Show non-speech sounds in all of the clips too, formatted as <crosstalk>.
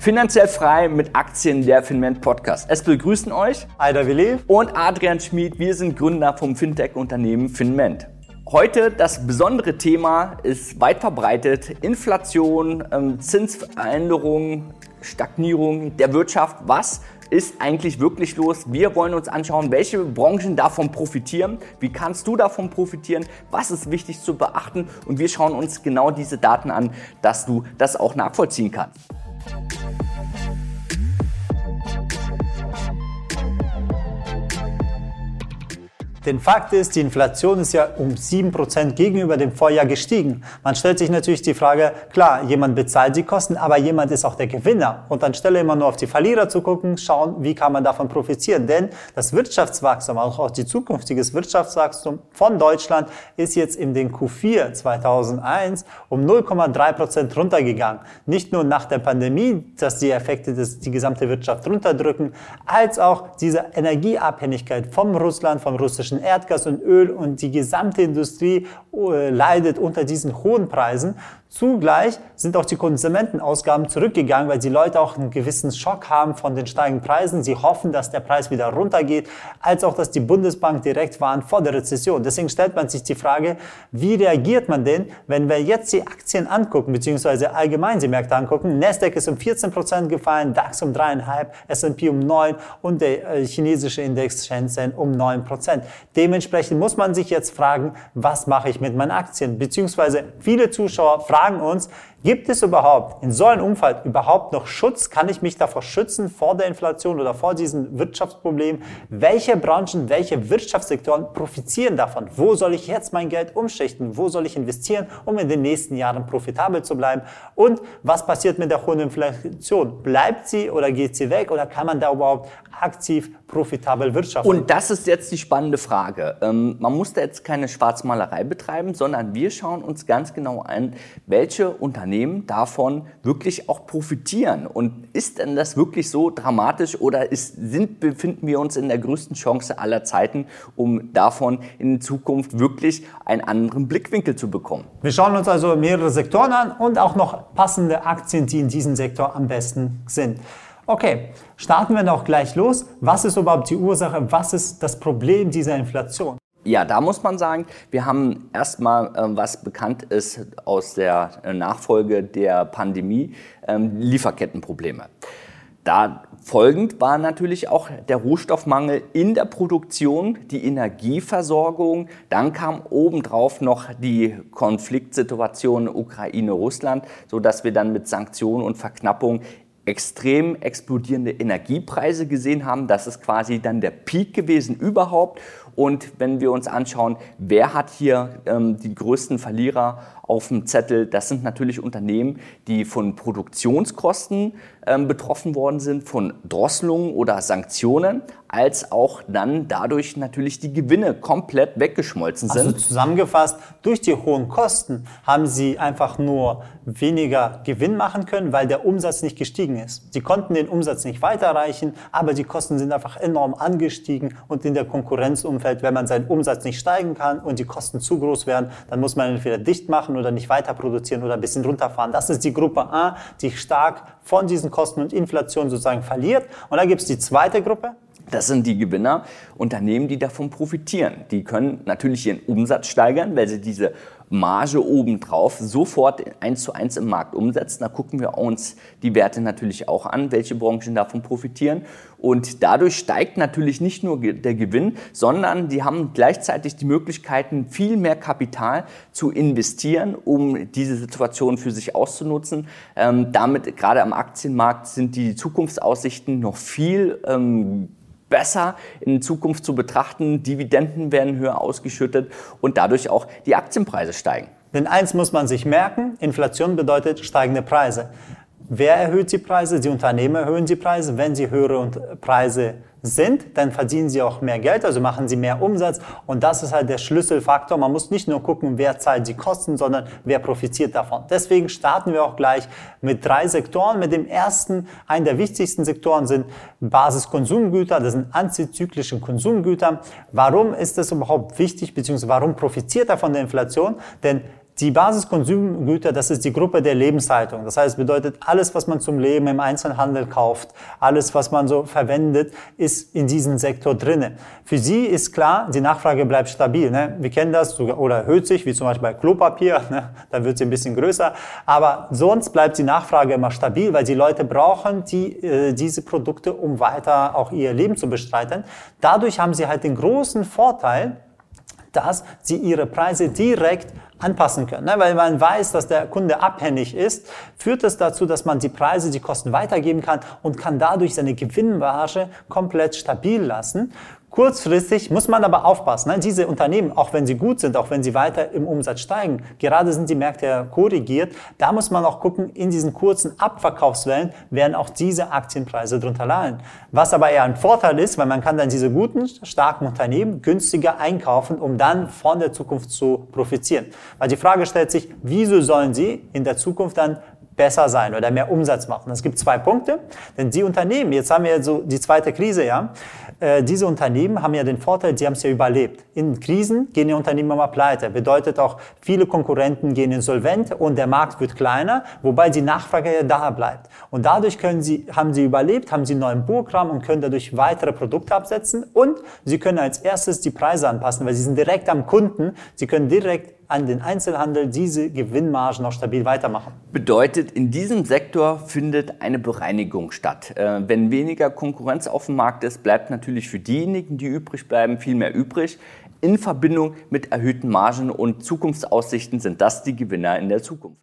Finanziell frei mit Aktien der Finment Podcast. Es begrüßen euch Aida Willi und Adrian Schmid. Wir sind Gründer vom Fintech-Unternehmen Finment. Heute das besondere Thema ist weit verbreitet. Inflation, ähm, Zinsveränderungen, Stagnierung der Wirtschaft. Was ist eigentlich wirklich los? Wir wollen uns anschauen, welche Branchen davon profitieren. Wie kannst du davon profitieren? Was ist wichtig zu beachten? Und wir schauen uns genau diese Daten an, dass du das auch nachvollziehen kannst. Thank you. Denn Fakt ist, die Inflation ist ja um 7% gegenüber dem Vorjahr gestiegen. Man stellt sich natürlich die Frage, klar, jemand bezahlt die Kosten, aber jemand ist auch der Gewinner. Und anstelle immer nur auf die Verlierer zu gucken, schauen, wie kann man davon profitieren. Denn das Wirtschaftswachstum, auch die zukünftiges Wirtschaftswachstum von Deutschland ist jetzt in den Q4 2001 um 0,3% runtergegangen. Nicht nur nach der Pandemie, dass die Effekte des, die gesamte Wirtschaft runterdrücken, als auch diese Energieabhängigkeit vom Russland, vom russischen zwischen Erdgas und Öl und die gesamte Industrie äh, leidet unter diesen hohen Preisen. Zugleich sind auch die Konsumentenausgaben zurückgegangen, weil die Leute auch einen gewissen Schock haben von den steigenden Preisen. Sie hoffen, dass der Preis wieder runtergeht, als auch, dass die Bundesbank direkt warnt vor der Rezession. Deswegen stellt man sich die Frage, wie reagiert man denn, wenn wir jetzt die Aktien angucken, beziehungsweise allgemein die Märkte angucken. Nasdaq ist um 14 Prozent gefallen, DAX um 3,5, S&P um 9 und der äh, chinesische Index Shenzhen um 9 Prozent. Dementsprechend muss man sich jetzt fragen, was mache ich mit meinen Aktien? Beziehungsweise viele Zuschauer fragen uns, Gibt es überhaupt in so einem Umfeld überhaupt noch Schutz? Kann ich mich davor schützen vor der Inflation oder vor diesen Wirtschaftsproblemen? Welche Branchen, welche Wirtschaftssektoren profitieren davon? Wo soll ich jetzt mein Geld umschichten? Wo soll ich investieren, um in den nächsten Jahren profitabel zu bleiben? Und was passiert mit der hohen Inflation? Bleibt sie oder geht sie weg oder kann man da überhaupt aktiv profitabel wirtschaften? Und das ist jetzt die spannende Frage. Ähm, man muss da jetzt keine Schwarzmalerei betreiben, sondern wir schauen uns ganz genau an, welche Unternehmen davon wirklich auch profitieren? Und ist denn das wirklich so dramatisch oder ist, sind, befinden wir uns in der größten Chance aller Zeiten, um davon in Zukunft wirklich einen anderen Blickwinkel zu bekommen? Wir schauen uns also mehrere Sektoren an und auch noch passende Aktien, die in diesem Sektor am besten sind. Okay, starten wir doch gleich los. Was ist überhaupt die Ursache? Was ist das Problem dieser Inflation? Ja, da muss man sagen, wir haben erstmal, äh, was bekannt ist aus der äh, Nachfolge der Pandemie, ähm, Lieferkettenprobleme. Da folgend war natürlich auch der Rohstoffmangel in der Produktion, die Energieversorgung. Dann kam obendrauf noch die Konfliktsituation Ukraine-Russland, so dass wir dann mit Sanktionen und Verknappung extrem explodierende Energiepreise gesehen haben. Das ist quasi dann der Peak gewesen überhaupt. Und wenn wir uns anschauen, wer hat hier ähm, die größten Verlierer auf dem Zettel, das sind natürlich Unternehmen, die von Produktionskosten ähm, betroffen worden sind, von Drosselungen oder Sanktionen, als auch dann dadurch natürlich die Gewinne komplett weggeschmolzen sind. Also zusammengefasst, durch die hohen Kosten haben sie einfach nur weniger Gewinn machen können, weil der Umsatz nicht gestiegen ist. Sie konnten den Umsatz nicht weiterreichen, aber die Kosten sind einfach enorm angestiegen und in der Konkurrenzumfeld, wenn man seinen Umsatz nicht steigen kann und die Kosten zu groß werden, dann muss man entweder dicht machen oder nicht weiter produzieren oder ein bisschen runterfahren. Das ist die Gruppe A, die stark von diesen Kosten und Inflation sozusagen verliert. Und dann gibt es die zweite Gruppe, das sind die Gewinner, Unternehmen, die davon profitieren. Die können natürlich ihren Umsatz steigern, weil sie diese Marge obendrauf sofort eins zu eins im Markt umsetzen. Da gucken wir uns die Werte natürlich auch an, welche Branchen davon profitieren. Und dadurch steigt natürlich nicht nur der Gewinn, sondern die haben gleichzeitig die Möglichkeiten, viel mehr Kapital zu investieren, um diese Situation für sich auszunutzen. Ähm, damit, gerade am Aktienmarkt, sind die Zukunftsaussichten noch viel ähm, besser in Zukunft zu betrachten. Dividenden werden höher ausgeschüttet und dadurch auch die Aktienpreise steigen. Denn eins muss man sich merken, Inflation bedeutet steigende Preise. Wer erhöht die Preise? Die Unternehmen erhöhen die Preise. Wenn sie höhere Preise sind, dann verdienen sie auch mehr Geld, also machen sie mehr Umsatz. Und das ist halt der Schlüsselfaktor. Man muss nicht nur gucken, wer zahlt die Kosten, sondern wer profitiert davon. Deswegen starten wir auch gleich mit drei Sektoren. Mit dem ersten, einen der wichtigsten Sektoren sind Basiskonsumgüter. Das sind antizyklische Konsumgüter. Warum ist das überhaupt wichtig, beziehungsweise warum profitiert er von der Inflation? Denn Die Basiskonsumgüter, das ist die Gruppe der Lebenshaltung. Das heißt, bedeutet alles, was man zum Leben im Einzelhandel kauft, alles, was man so verwendet, ist in diesem Sektor drinne. Für sie ist klar, die Nachfrage bleibt stabil. Ne? Wir kennen das sogar, oder erhöht sich, wie zum Beispiel bei Klopapier, <laughs> ne? da wird sie ein bisschen größer. Aber sonst bleibt die Nachfrage immer stabil, weil die Leute brauchen die, äh, diese Produkte, um weiter auch ihr Leben zu bestreiten. Dadurch haben sie halt den großen Vorteil, dass sie ihre Preise direkt anpassen können. Ne? Weil man weiß, dass der Kunde abhängig ist, führt es dazu, dass man die Preise, die Kosten weitergeben kann und kann dadurch seine Gewinnmarge komplett stabil lassen. Kurzfristig muss man aber aufpassen. Ne? Diese Unternehmen, auch wenn sie gut sind, auch wenn sie weiter im Umsatz steigen, gerade sind die Märkte korrigiert, da muss man auch gucken, in diesen kurzen Abverkaufswellen werden auch diese Aktienpreise drunter leiden. Was aber eher ein Vorteil ist, weil man kann dann diese guten, starken Unternehmen günstiger einkaufen, um dann von der Zukunft zu profitieren. Weil die Frage stellt sich, wieso sollen sie in der Zukunft dann besser sein oder mehr Umsatz machen. Es gibt zwei Punkte, denn die Unternehmen, jetzt haben wir so die zweite Krise, ja, äh, diese Unternehmen haben ja den Vorteil, sie haben es ja überlebt. In Krisen gehen die Unternehmen immer pleite. Bedeutet auch, viele Konkurrenten gehen insolvent und der Markt wird kleiner, wobei die Nachfrage ja da bleibt. Und dadurch können sie, haben sie überlebt, haben sie einen neuen Burgkram und können dadurch weitere Produkte absetzen und sie können als erstes die Preise anpassen, weil sie sind direkt am Kunden. Sie können direkt an den Einzelhandel diese Gewinnmargen auch stabil weitermachen. Bedeutet, in diesem Sektor findet eine Bereinigung statt. Äh, wenn weniger Konkurrenz auf dem Markt ist, bleibt natürlich für diejenigen, die übrig bleiben, viel mehr übrig. In Verbindung mit erhöhten Margen und Zukunftsaussichten sind das die Gewinner in der Zukunft.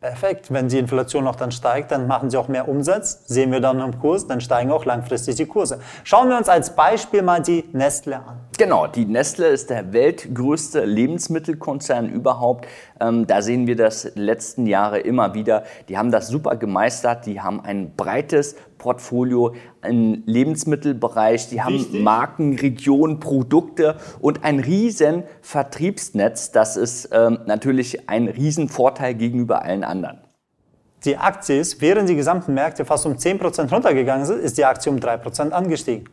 Perfekt. Wenn die Inflation noch dann steigt, dann machen sie auch mehr Umsatz. Sehen wir dann im Kurs, dann steigen auch langfristig die Kurse. Schauen wir uns als Beispiel mal die Nestle an. Genau, die Nestle ist der weltgrößte Lebensmittelkonzern überhaupt. Ähm, da sehen wir das letzten Jahre immer wieder. Die haben das super gemeistert. Die haben ein breites Portfolio im Lebensmittelbereich. Die haben Richtig. Marken, Regionen, Produkte und ein riesen Vertriebsnetz. Das ist ähm, natürlich ein Riesenvorteil gegenüber allen anderen. Die Aktie ist, während die gesamten Märkte fast um 10% runtergegangen sind, ist die Aktie um 3% angestiegen.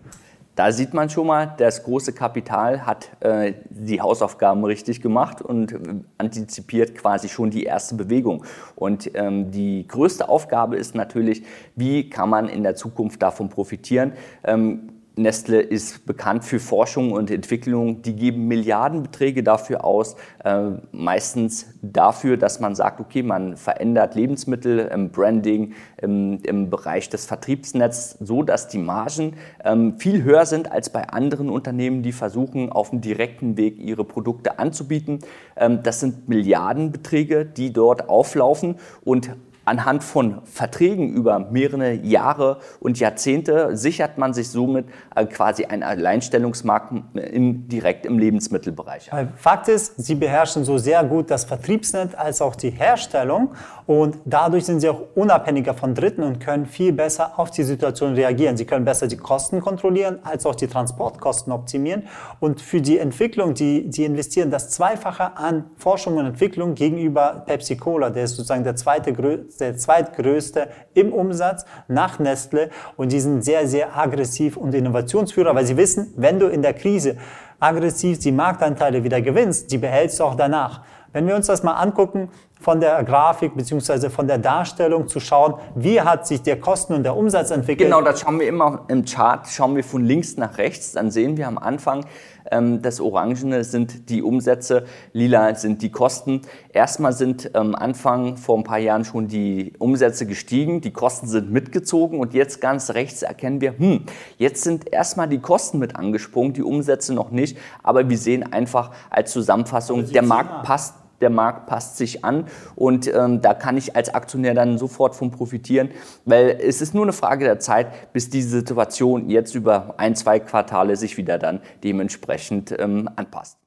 Da sieht man schon mal, das große Kapital hat äh, die Hausaufgaben richtig gemacht und äh, antizipiert quasi schon die erste Bewegung. Und ähm, die größte Aufgabe ist natürlich, wie kann man in der Zukunft davon profitieren? Ähm, Nestle ist bekannt für Forschung und Entwicklung. Die geben Milliardenbeträge dafür aus, äh, meistens dafür, dass man sagt, okay, man verändert Lebensmittel im Branding, im, im Bereich des Vertriebsnetzes, so dass die Margen ähm, viel höher sind als bei anderen Unternehmen, die versuchen, auf dem direkten Weg ihre Produkte anzubieten. Ähm, das sind Milliardenbeträge, die dort auflaufen und Anhand von Verträgen über mehrere Jahre und Jahrzehnte sichert man sich somit äh, quasi ein Alleinstellungsmarkt im, direkt im Lebensmittelbereich. Fakt ist, sie beherrschen so sehr gut das Vertriebsnetz als auch die Herstellung und dadurch sind sie auch unabhängiger von Dritten und können viel besser auf die Situation reagieren. Sie können besser die Kosten kontrollieren als auch die Transportkosten optimieren und für die Entwicklung, die, die investieren das Zweifache an Forschung und Entwicklung gegenüber Pepsi Cola, der ist sozusagen der zweite größte der zweitgrößte im Umsatz nach Nestle und die sind sehr, sehr aggressiv und Innovationsführer, weil sie wissen, wenn du in der Krise aggressiv die Marktanteile wieder gewinnst, die behältst du auch danach. Wenn wir uns das mal angucken, von der Grafik beziehungsweise von der Darstellung zu schauen, wie hat sich der Kosten- und der Umsatz entwickelt. Genau, das schauen wir immer im Chart, schauen wir von links nach rechts, dann sehen wir am Anfang, das Orangene sind die Umsätze, lila sind die Kosten. Erstmal sind ähm, Anfang vor ein paar Jahren schon die Umsätze gestiegen, die Kosten sind mitgezogen und jetzt ganz rechts erkennen wir, hm, jetzt sind erstmal die Kosten mit angesprungen, die Umsätze noch nicht, aber wir sehen einfach als Zusammenfassung, der Markt passt der Markt passt sich an und ähm, da kann ich als Aktionär dann sofort von profitieren, weil es ist nur eine Frage der Zeit, bis diese Situation jetzt über ein, zwei Quartale sich wieder dann dementsprechend ähm, anpasst.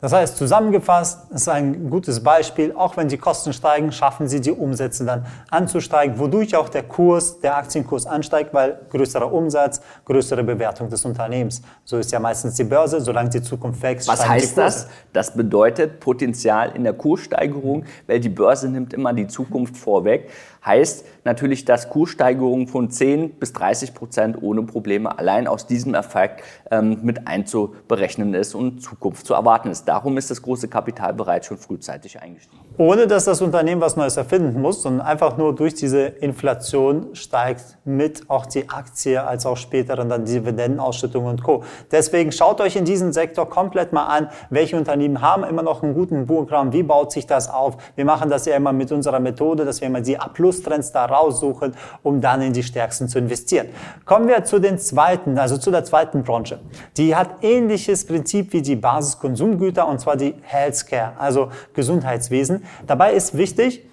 Das heißt, zusammengefasst ist ein gutes Beispiel, auch wenn die Kosten steigen, schaffen sie die Umsätze dann anzusteigen, wodurch auch der Kurs, der Aktienkurs ansteigt, weil größerer Umsatz, größere Bewertung des Unternehmens. So ist ja meistens die Börse, solange die Zukunft wächst. Was heißt das? Das bedeutet Potenzial in der Kurssteigerung, weil die Börse nimmt immer die Zukunft vorweg heißt natürlich, dass Kurssteigerungen von 10 bis 30 Prozent ohne Probleme allein aus diesem Effekt ähm, mit einzuberechnen ist und Zukunft zu erwarten ist. Darum ist das große Kapital bereits schon frühzeitig eingestiegen. Ohne dass das Unternehmen was Neues erfinden muss, sondern einfach nur durch diese Inflation steigt mit auch die Aktie als auch später dann Dividendenausschüttung und Co. Deswegen schaut euch in diesem Sektor komplett mal an, welche Unternehmen haben immer noch einen guten Programm, wie baut sich das auf. Wir machen das ja immer mit unserer Methode, dass wir immer die A-Plus-Trends da raussuchen, um dann in die stärksten zu investieren. Kommen wir zu den zweiten, also zu der zweiten Branche. Die hat ähnliches Prinzip wie die Basiskonsumgüter und zwar die Healthcare, also Gesundheitswesen. Dabei ist wichtig,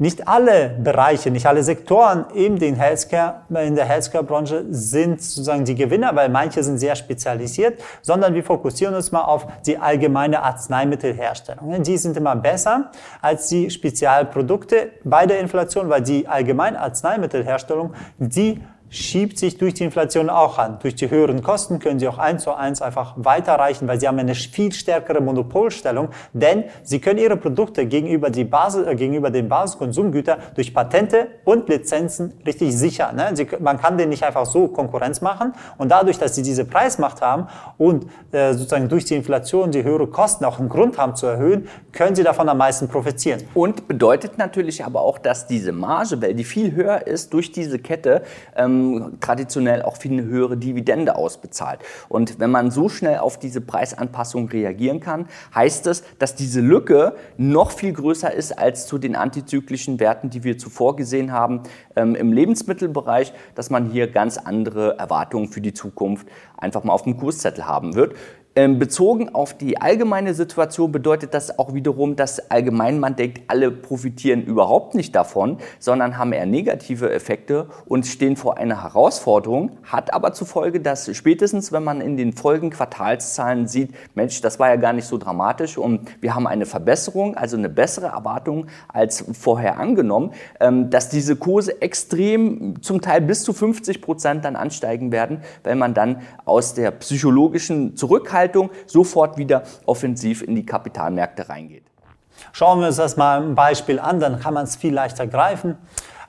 nicht alle Bereiche, nicht alle Sektoren in, den Healthcare, in der Healthcare-Branche sind sozusagen die Gewinner, weil manche sind sehr spezialisiert, sondern wir fokussieren uns mal auf die allgemeine Arzneimittelherstellung. Die sind immer besser als die Spezialprodukte bei der Inflation, weil die allgemeine Arzneimittelherstellung, die schiebt sich durch die Inflation auch an. Durch die höheren Kosten können sie auch eins zu eins einfach weiterreichen, weil sie haben eine viel stärkere Monopolstellung, denn sie können ihre Produkte gegenüber, die Basis, äh, gegenüber den Basiskonsumgütern durch Patente und Lizenzen richtig sichern. Ne? Sie, man kann denen nicht einfach so Konkurrenz machen und dadurch, dass sie diese Preismacht haben und äh, sozusagen durch die Inflation die höhere Kosten auch einen Grund haben zu erhöhen, können sie davon am meisten profitieren. Und bedeutet natürlich aber auch, dass diese Marge, weil die viel höher ist durch diese Kette, ähm, traditionell auch viel eine höhere Dividende ausbezahlt. Und wenn man so schnell auf diese Preisanpassung reagieren kann, heißt es, dass diese Lücke noch viel größer ist als zu den antizyklischen Werten, die wir zuvor gesehen haben ähm, im Lebensmittelbereich, dass man hier ganz andere Erwartungen für die Zukunft einfach mal auf dem Kurszettel haben wird. Ähm, bezogen auf die allgemeine Situation bedeutet das auch wiederum, dass allgemein man denkt, alle profitieren überhaupt nicht davon, sondern haben eher negative Effekte und stehen vor einer Herausforderung, hat aber zur Folge, dass spätestens, wenn man in den Folgen Quartalszahlen sieht, Mensch, das war ja gar nicht so dramatisch und wir haben eine Verbesserung, also eine bessere Erwartung als vorher angenommen, ähm, dass diese Kurse extrem, zum Teil bis zu 50 Prozent dann ansteigen werden, weil man dann aus der psychologischen Zurückhaltung Zurückhaltung sofort wieder offensiv in die Kapitalmärkte reingeht. Schauen wir uns das mal ein Beispiel an, dann kann man es viel leichter greifen.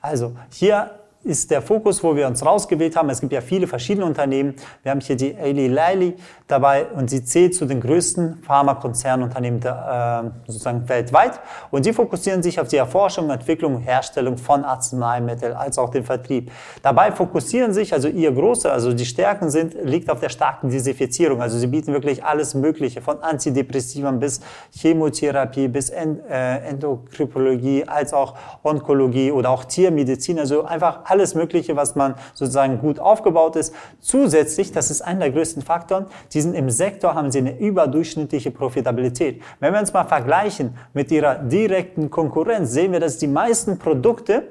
Also hier ist der Fokus, wo wir uns rausgewählt haben. Es gibt ja viele verschiedene Unternehmen. Wir haben hier die Eli Lilly dabei und sie zählt zu den größten Pharmakonzernunternehmen der, äh, sozusagen weltweit. Und sie fokussieren sich auf die Erforschung, Entwicklung Herstellung von Arzneimitteln als auch den Vertrieb. Dabei fokussieren sich, also ihr große, also die Stärken sind, liegt auf der starken Disifizierung. Also sie bieten wirklich alles Mögliche von Antidepressiven bis Chemotherapie bis End, äh, Endokrinologie als auch Onkologie oder auch Tiermedizin. Also einfach alles Mögliche, was man sozusagen gut aufgebaut ist. Zusätzlich, das ist einer der größten Faktoren, die sind im Sektor, haben sie eine überdurchschnittliche Profitabilität. Wenn wir uns mal vergleichen mit ihrer direkten Konkurrenz, sehen wir, dass die meisten Produkte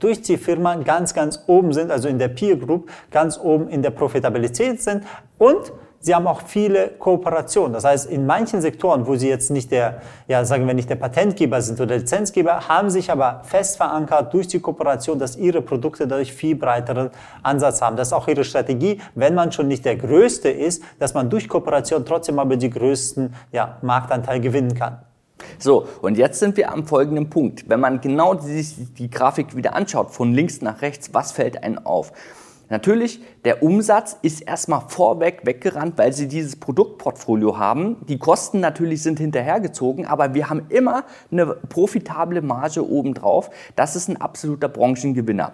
durch die Firma ganz, ganz oben sind, also in der Peer Group ganz oben in der Profitabilität sind und Sie haben auch viele Kooperationen. Das heißt, in manchen Sektoren, wo Sie jetzt nicht der, ja, sagen wir nicht der Patentgeber sind oder Lizenzgeber, haben sich aber fest verankert durch die Kooperation, dass Ihre Produkte dadurch viel breiteren Ansatz haben. Das ist auch Ihre Strategie, wenn man schon nicht der Größte ist, dass man durch Kooperation trotzdem aber die größten ja, Marktanteil gewinnen kann. So, und jetzt sind wir am folgenden Punkt. Wenn man genau die, die Grafik wieder anschaut, von links nach rechts, was fällt einem auf? Natürlich, der Umsatz ist erstmal vorweg weggerannt, weil sie dieses Produktportfolio haben. Die Kosten natürlich sind hinterhergezogen, aber wir haben immer eine profitable Marge obendrauf. Das ist ein absoluter Branchengewinner.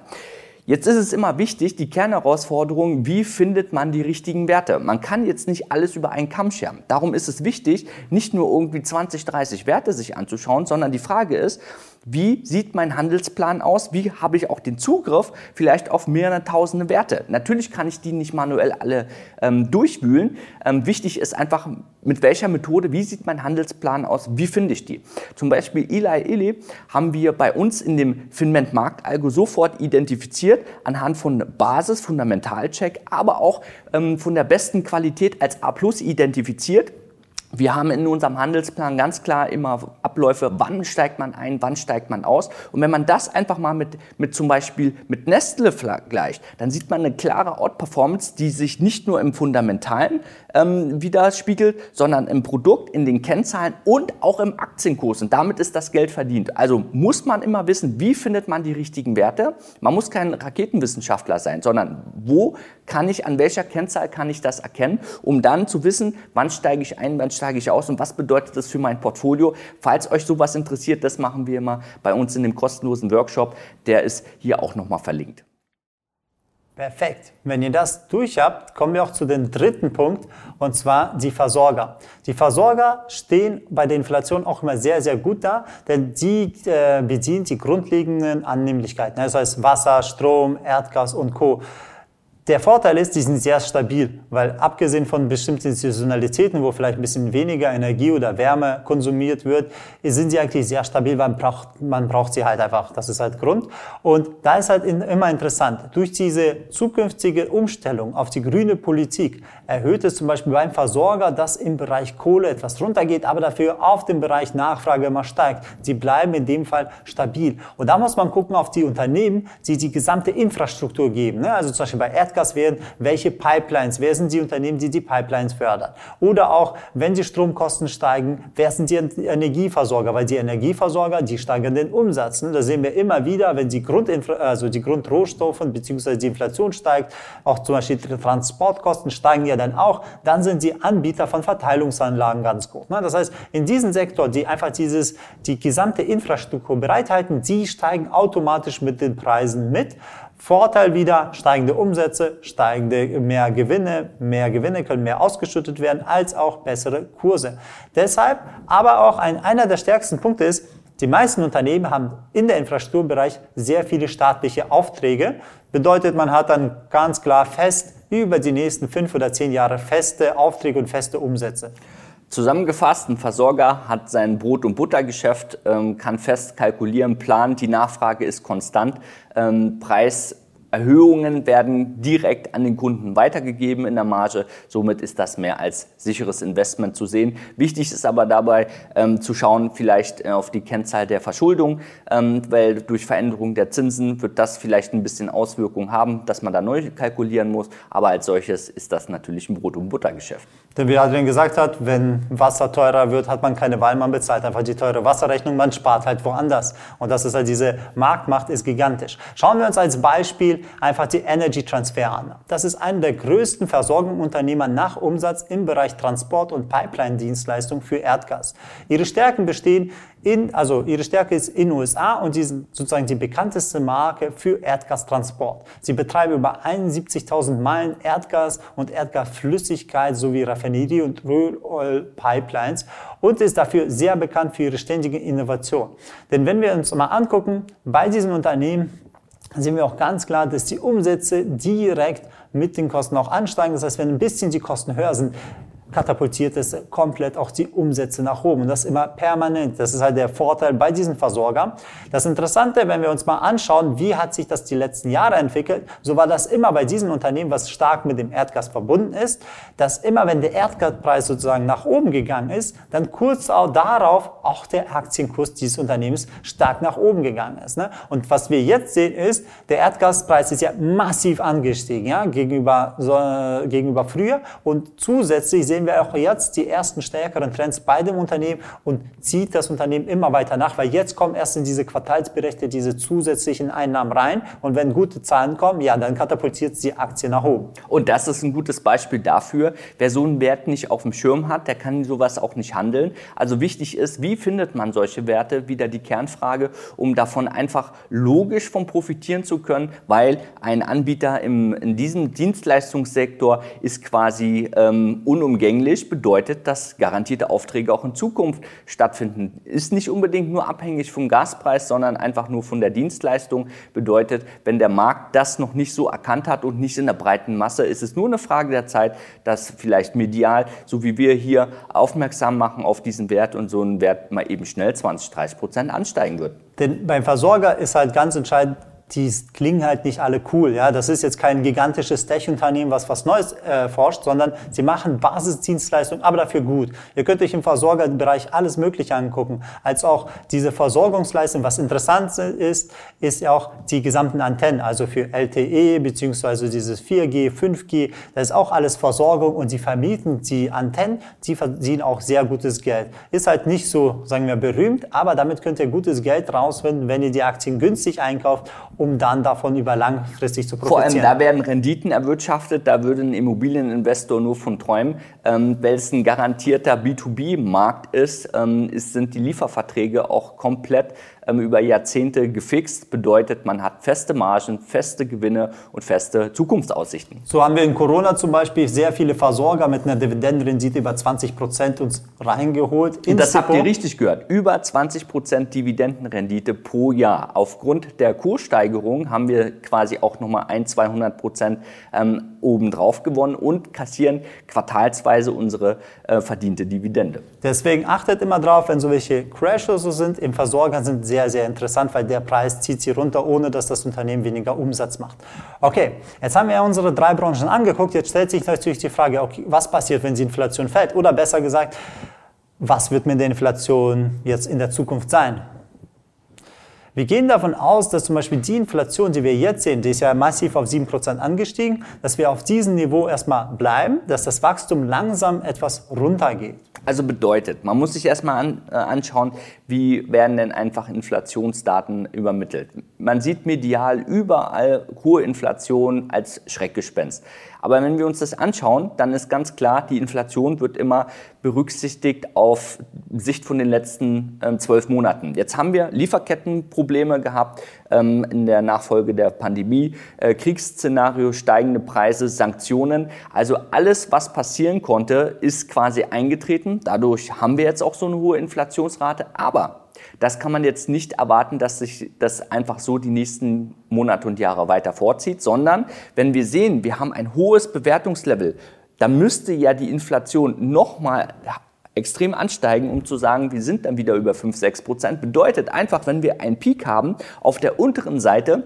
Jetzt ist es immer wichtig, die Kernherausforderung, wie findet man die richtigen Werte? Man kann jetzt nicht alles über einen Kamm scheren. Darum ist es wichtig, nicht nur irgendwie 20, 30 Werte sich anzuschauen, sondern die Frage ist, wie sieht mein Handelsplan aus? Wie habe ich auch den Zugriff vielleicht auf mehrere tausende Werte? Natürlich kann ich die nicht manuell alle ähm, durchwühlen. Ähm, wichtig ist einfach, mit welcher Methode, wie sieht mein Handelsplan aus? Wie finde ich die? Zum Beispiel Eli Illy haben wir bei uns in dem Finment Marktalgo sofort identifiziert anhand von Basis, Fundamentalcheck, aber auch ähm, von der besten Qualität als A plus identifiziert wir haben in unserem Handelsplan ganz klar immer Abläufe, wann steigt man ein, wann steigt man aus. Und wenn man das einfach mal mit, mit zum Beispiel mit Nestle vergleicht, dann sieht man eine klare Outperformance, die sich nicht nur im Fundamentalen ähm, widerspiegelt, sondern im Produkt, in den Kennzahlen und auch im Aktienkurs. Und damit ist das Geld verdient. Also muss man immer wissen, wie findet man die richtigen Werte. Man muss kein Raketenwissenschaftler sein, sondern wo kann ich, an welcher Kennzahl kann ich das erkennen, um dann zu wissen, wann steige ich ein, wann steige steige ich aus und was bedeutet das für mein Portfolio? Falls euch sowas interessiert, das machen wir immer bei uns in dem kostenlosen Workshop. Der ist hier auch nochmal verlinkt. Perfekt. Wenn ihr das durch habt, kommen wir auch zu dem dritten Punkt, und zwar die Versorger. Die Versorger stehen bei der Inflation auch immer sehr, sehr gut da, denn die äh, bedienen die grundlegenden Annehmlichkeiten, das heißt Wasser, Strom, Erdgas und Co. Der Vorteil ist, die sind sehr stabil, weil abgesehen von bestimmten Saisonalitäten, wo vielleicht ein bisschen weniger Energie oder Wärme konsumiert wird, sind sie eigentlich sehr stabil, weil man braucht, man braucht sie halt einfach. Das ist halt Grund. Und da ist halt immer interessant, durch diese zukünftige Umstellung auf die grüne Politik erhöht es zum Beispiel beim Versorger, dass im Bereich Kohle etwas runtergeht, aber dafür auf dem Bereich Nachfrage immer steigt. Sie bleiben in dem Fall stabil. Und da muss man gucken auf die Unternehmen, die die gesamte Infrastruktur geben. Ne? Also zum Beispiel bei Erdgas werden, welche Pipelines, wer sind die Unternehmen, die die Pipelines fördern. Oder auch, wenn die Stromkosten steigen, wer sind die Energieversorger, weil die Energieversorger, die steigern den Umsatz. Ne? Da sehen wir immer wieder, wenn die, Grundinfra also die Grundrohstoffe bzw. die Inflation steigt, auch zum Beispiel die Transportkosten steigen ja dann auch, dann sind die Anbieter von Verteilungsanlagen ganz gut. Ne? Das heißt, in diesem Sektor, die einfach dieses, die gesamte Infrastruktur bereithalten, die steigen automatisch mit den Preisen mit. Vorteil wieder, steigende Umsätze, steigende mehr Gewinne, mehr Gewinne können mehr ausgeschüttet werden, als auch bessere Kurse. Deshalb, aber auch ein, einer der stärksten Punkte ist, die meisten Unternehmen haben in der Infrastrukturbereich sehr viele staatliche Aufträge. Bedeutet, man hat dann ganz klar fest über die nächsten fünf oder zehn Jahre feste Aufträge und feste Umsätze. Zusammengefasst, ein Versorger hat sein Brot- und Buttergeschäft, ähm, kann fest kalkulieren, plant, die Nachfrage ist konstant, ähm, Preis Erhöhungen werden direkt an den Kunden weitergegeben in der Marge. Somit ist das mehr als sicheres Investment zu sehen. Wichtig ist aber dabei ähm, zu schauen, vielleicht äh, auf die Kennzahl der Verschuldung, ähm, weil durch Veränderung der Zinsen wird das vielleicht ein bisschen Auswirkungen haben, dass man da neu kalkulieren muss. Aber als solches ist das natürlich ein Brot- und Buttergeschäft. Denn wie Adrian gesagt hat, wenn Wasser teurer wird, hat man keine Wahl, man bezahlt einfach die teure Wasserrechnung, man spart halt woanders. Und das ist halt diese Marktmacht ist gigantisch. Schauen wir uns als Beispiel einfach die Energy Transfer an. Das ist einer der größten Versorgungsunternehmer nach Umsatz im Bereich Transport- und Pipeline-Dienstleistung für Erdgas. Ihre Stärken bestehen in, also ihre Stärke ist in USA und sie sind sozusagen die bekannteste Marke für Erdgastransport. Sie betreiben über 71.000 Meilen Erdgas und Erdgasflüssigkeit sowie Raffinerie- und Roll-Oil-Pipelines und ist dafür sehr bekannt für ihre ständige Innovation. Denn wenn wir uns mal angucken, bei diesen Unternehmen sehen wir auch ganz klar, dass die Umsätze direkt mit den Kosten auch ansteigen. Das heißt, wenn ein bisschen die Kosten höher sind, katapultiert es komplett auch die Umsätze nach oben. Und das immer permanent. Das ist halt der Vorteil bei diesen Versorgern. Das Interessante, wenn wir uns mal anschauen, wie hat sich das die letzten Jahre entwickelt, so war das immer bei diesen Unternehmen, was stark mit dem Erdgas verbunden ist, dass immer wenn der Erdgaspreis sozusagen nach oben gegangen ist, dann kurz auch darauf auch der Aktienkurs dieses Unternehmens stark nach oben gegangen ist. Ne? Und was wir jetzt sehen ist, der Erdgaspreis ist ja massiv angestiegen, ja, gegenüber, so, gegenüber früher. Und zusätzlich sehen sehen wir auch jetzt die ersten stärkeren Trends bei dem Unternehmen und zieht das Unternehmen immer weiter nach, weil jetzt kommen erst in diese Quartalsberichte diese zusätzlichen Einnahmen rein und wenn gute Zahlen kommen, ja, dann katapultiert die Aktie nach oben. Und das ist ein gutes Beispiel dafür, wer so einen Wert nicht auf dem Schirm hat, der kann sowas auch nicht handeln. Also wichtig ist, wie findet man solche Werte? Wieder die Kernfrage, um davon einfach logisch von profitieren zu können, weil ein Anbieter im, in diesem Dienstleistungssektor ist quasi ähm, unumgänglich zugänglich bedeutet, dass garantierte Aufträge auch in Zukunft stattfinden. Ist nicht unbedingt nur abhängig vom Gaspreis, sondern einfach nur von der Dienstleistung. Bedeutet, wenn der Markt das noch nicht so erkannt hat und nicht in der breiten Masse, ist es nur eine Frage der Zeit, dass vielleicht medial, so wie wir hier, aufmerksam machen auf diesen Wert und so ein Wert mal eben schnell 20, 30 Prozent ansteigen wird. Denn beim Versorger ist halt ganz entscheidend, die klingen halt nicht alle cool. Ja, das ist jetzt kein gigantisches Tech-Unternehmen, was was Neues äh, forscht, sondern sie machen Basisdienstleistungen, aber dafür gut. Ihr könnt euch im Versorgerbereich alles Mögliche angucken, als auch diese Versorgungsleistung. Was interessant ist, ist ja auch die gesamten Antennen, also für LTE beziehungsweise dieses 4G, 5G. Das ist auch alles Versorgung und sie vermieten die Antennen, die verdienen auch sehr gutes Geld. Ist halt nicht so, sagen wir, berühmt, aber damit könnt ihr gutes Geld rausfinden, wenn ihr die Aktien günstig einkauft um dann davon über langfristig zu profitieren. Vor allem, da werden Renditen erwirtschaftet, da würde ein Immobilieninvestor nur von träumen. Ähm, Weil es ein garantierter B2B-Markt ist, ähm, ist, sind die Lieferverträge auch komplett über Jahrzehnte gefixt. Bedeutet, man hat feste Margen, feste Gewinne und feste Zukunftsaussichten. So haben wir in Corona zum Beispiel sehr viele Versorger mit einer Dividendenrendite über 20 Prozent uns reingeholt. Und das habt ihr richtig gehört. Über 20 Prozent Dividendenrendite pro Jahr. Aufgrund der Kurssteigerung haben wir quasi auch nochmal ein, 200 Prozent ähm, obendrauf gewonnen und kassieren quartalsweise unsere äh, verdiente Dividende. Deswegen achtet immer drauf, wenn so welche Crashes so sind, im Versorger sind sehr, sehr interessant, weil der Preis zieht sie runter, ohne dass das Unternehmen weniger Umsatz macht. Okay, jetzt haben wir unsere drei Branchen angeguckt. Jetzt stellt sich natürlich die Frage, okay, was passiert, wenn die Inflation fällt? Oder besser gesagt, was wird mit der Inflation jetzt in der Zukunft sein? Wir gehen davon aus, dass zum Beispiel die Inflation, die wir jetzt sehen, die ist ja massiv auf 7% angestiegen, dass wir auf diesem Niveau erstmal bleiben, dass das Wachstum langsam etwas runtergeht. Also bedeutet, man muss sich erstmal an, äh, anschauen, wie werden denn einfach Inflationsdaten übermittelt. Man sieht medial überall hohe Inflation als Schreckgespenst. Aber wenn wir uns das anschauen, dann ist ganz klar, die Inflation wird immer berücksichtigt auf Sicht von den letzten ähm, zwölf Monaten. Jetzt haben wir Lieferkettenprobleme gehabt ähm, in der Nachfolge der Pandemie, äh, Kriegsszenario, steigende Preise, Sanktionen. Also alles, was passieren konnte, ist quasi eingetreten. Dadurch haben wir jetzt auch so eine hohe Inflationsrate. Aber das kann man jetzt nicht erwarten, dass sich das einfach so die nächsten Monate und Jahre weiter vorzieht, sondern wenn wir sehen, wir haben ein hohes Bewertungslevel, dann müsste ja die Inflation nochmal extrem ansteigen, um zu sagen, wir sind dann wieder über 5, 6 Prozent. Bedeutet einfach, wenn wir einen Peak haben, auf der unteren Seite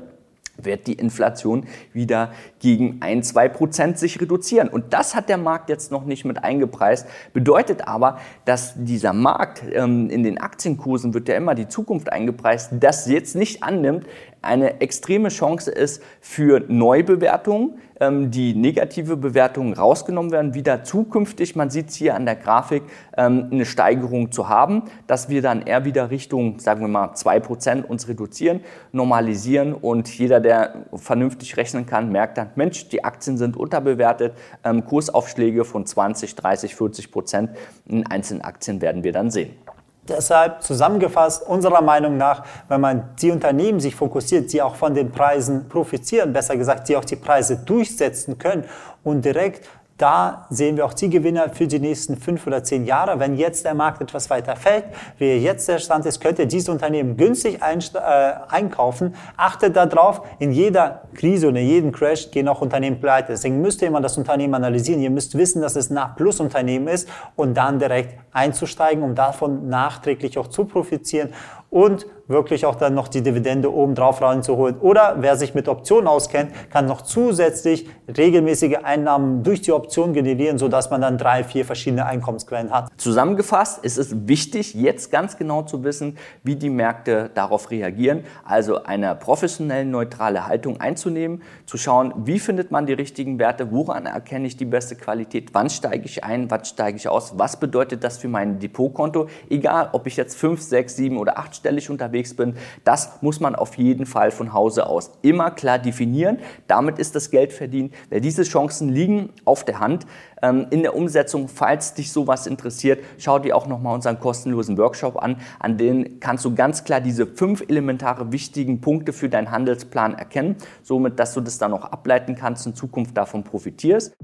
wird die Inflation wieder gegen ein, zwei Prozent sich reduzieren. Und das hat der Markt jetzt noch nicht mit eingepreist. Bedeutet aber, dass dieser Markt ähm, in den Aktienkursen wird ja immer die Zukunft eingepreist, das jetzt nicht annimmt, eine extreme Chance ist für Neubewertungen, ähm, die negative Bewertungen rausgenommen werden, wieder zukünftig, man sieht es hier an der Grafik, ähm, eine Steigerung zu haben, dass wir dann eher wieder Richtung, sagen wir mal, 2% uns reduzieren, normalisieren und jeder, der vernünftig rechnen kann, merkt dann, Mensch, die Aktien sind unterbewertet, ähm, Kursaufschläge von 20, 30, 40 Prozent in einzelnen Aktien werden wir dann sehen. Deshalb zusammengefasst, unserer Meinung nach, wenn man die Unternehmen sich fokussiert, die auch von den Preisen profitieren, besser gesagt, die auch die Preise durchsetzen können und direkt da sehen wir auch die Gewinner für die nächsten fünf oder zehn Jahre. Wenn jetzt der Markt etwas weiter fällt, wie jetzt der Stand ist, könnt ihr dieses Unternehmen günstig äh, einkaufen. Achtet darauf, in jeder Krise und in jedem Crash gehen auch Unternehmen pleite. Deswegen müsst ihr immer das Unternehmen analysieren. Ihr müsst wissen, dass es ein A-Plus-Unternehmen ist und dann direkt einzusteigen, um davon nachträglich auch zu profitieren und wirklich auch dann noch die Dividende oben drauf reinzuholen. Oder wer sich mit Optionen auskennt, kann noch zusätzlich regelmäßige Einnahmen durch die Option generieren, sodass man dann drei, vier verschiedene Einkommensquellen hat. Zusammengefasst ist es wichtig, jetzt ganz genau zu wissen, wie die Märkte darauf reagieren. Also eine professionell neutrale Haltung einzunehmen, zu schauen, wie findet man die richtigen Werte, woran erkenne ich die beste Qualität, wann steige ich ein, wann steige ich aus, was bedeutet das für mein Depotkonto, egal ob ich jetzt fünf, sechs, sieben oder achtstellig unterwegs unterwegs bin, das muss man auf jeden Fall von Hause aus immer klar definieren. Damit ist das Geld verdient, weil diese Chancen liegen auf der Hand. Ähm, in der Umsetzung, falls dich sowas interessiert, schau dir auch nochmal unseren kostenlosen Workshop an. An den kannst du ganz klar diese fünf elementare wichtigen Punkte für deinen Handelsplan erkennen, somit, dass du das dann auch ableiten kannst und in Zukunft davon profitierst.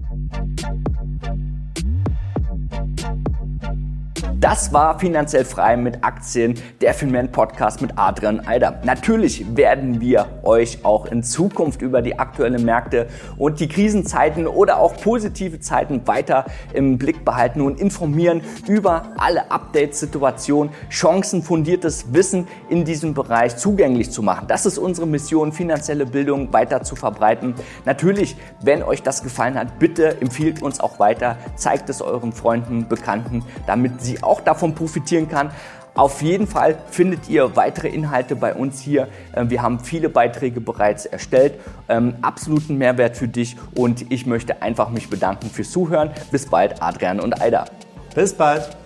Das war finanziell frei mit Aktien, der Finman Podcast mit Adrian Eider. Natürlich werden wir euch auch in Zukunft über die aktuellen Märkte und die Krisenzeiten oder auch positive Zeiten weiter im Blick behalten und informieren über alle Updates, Situationen, Chancen, fundiertes Wissen in diesem Bereich zugänglich zu machen. Das ist unsere Mission, finanzielle Bildung weiter zu verbreiten. Natürlich, wenn euch das gefallen hat, bitte empfiehlt uns auch weiter, zeigt es euren Freunden, Bekannten, damit sie auch davon profitieren kann. Auf jeden Fall findet ihr weitere Inhalte bei uns hier. Ähm, wir haben viele Beiträge bereits erstellt. Ähm, absoluten Mehrwert für dich und ich möchte einfach mich bedanken fürs Zuhören. Bis bald, Adrian und Aida. Bis bald.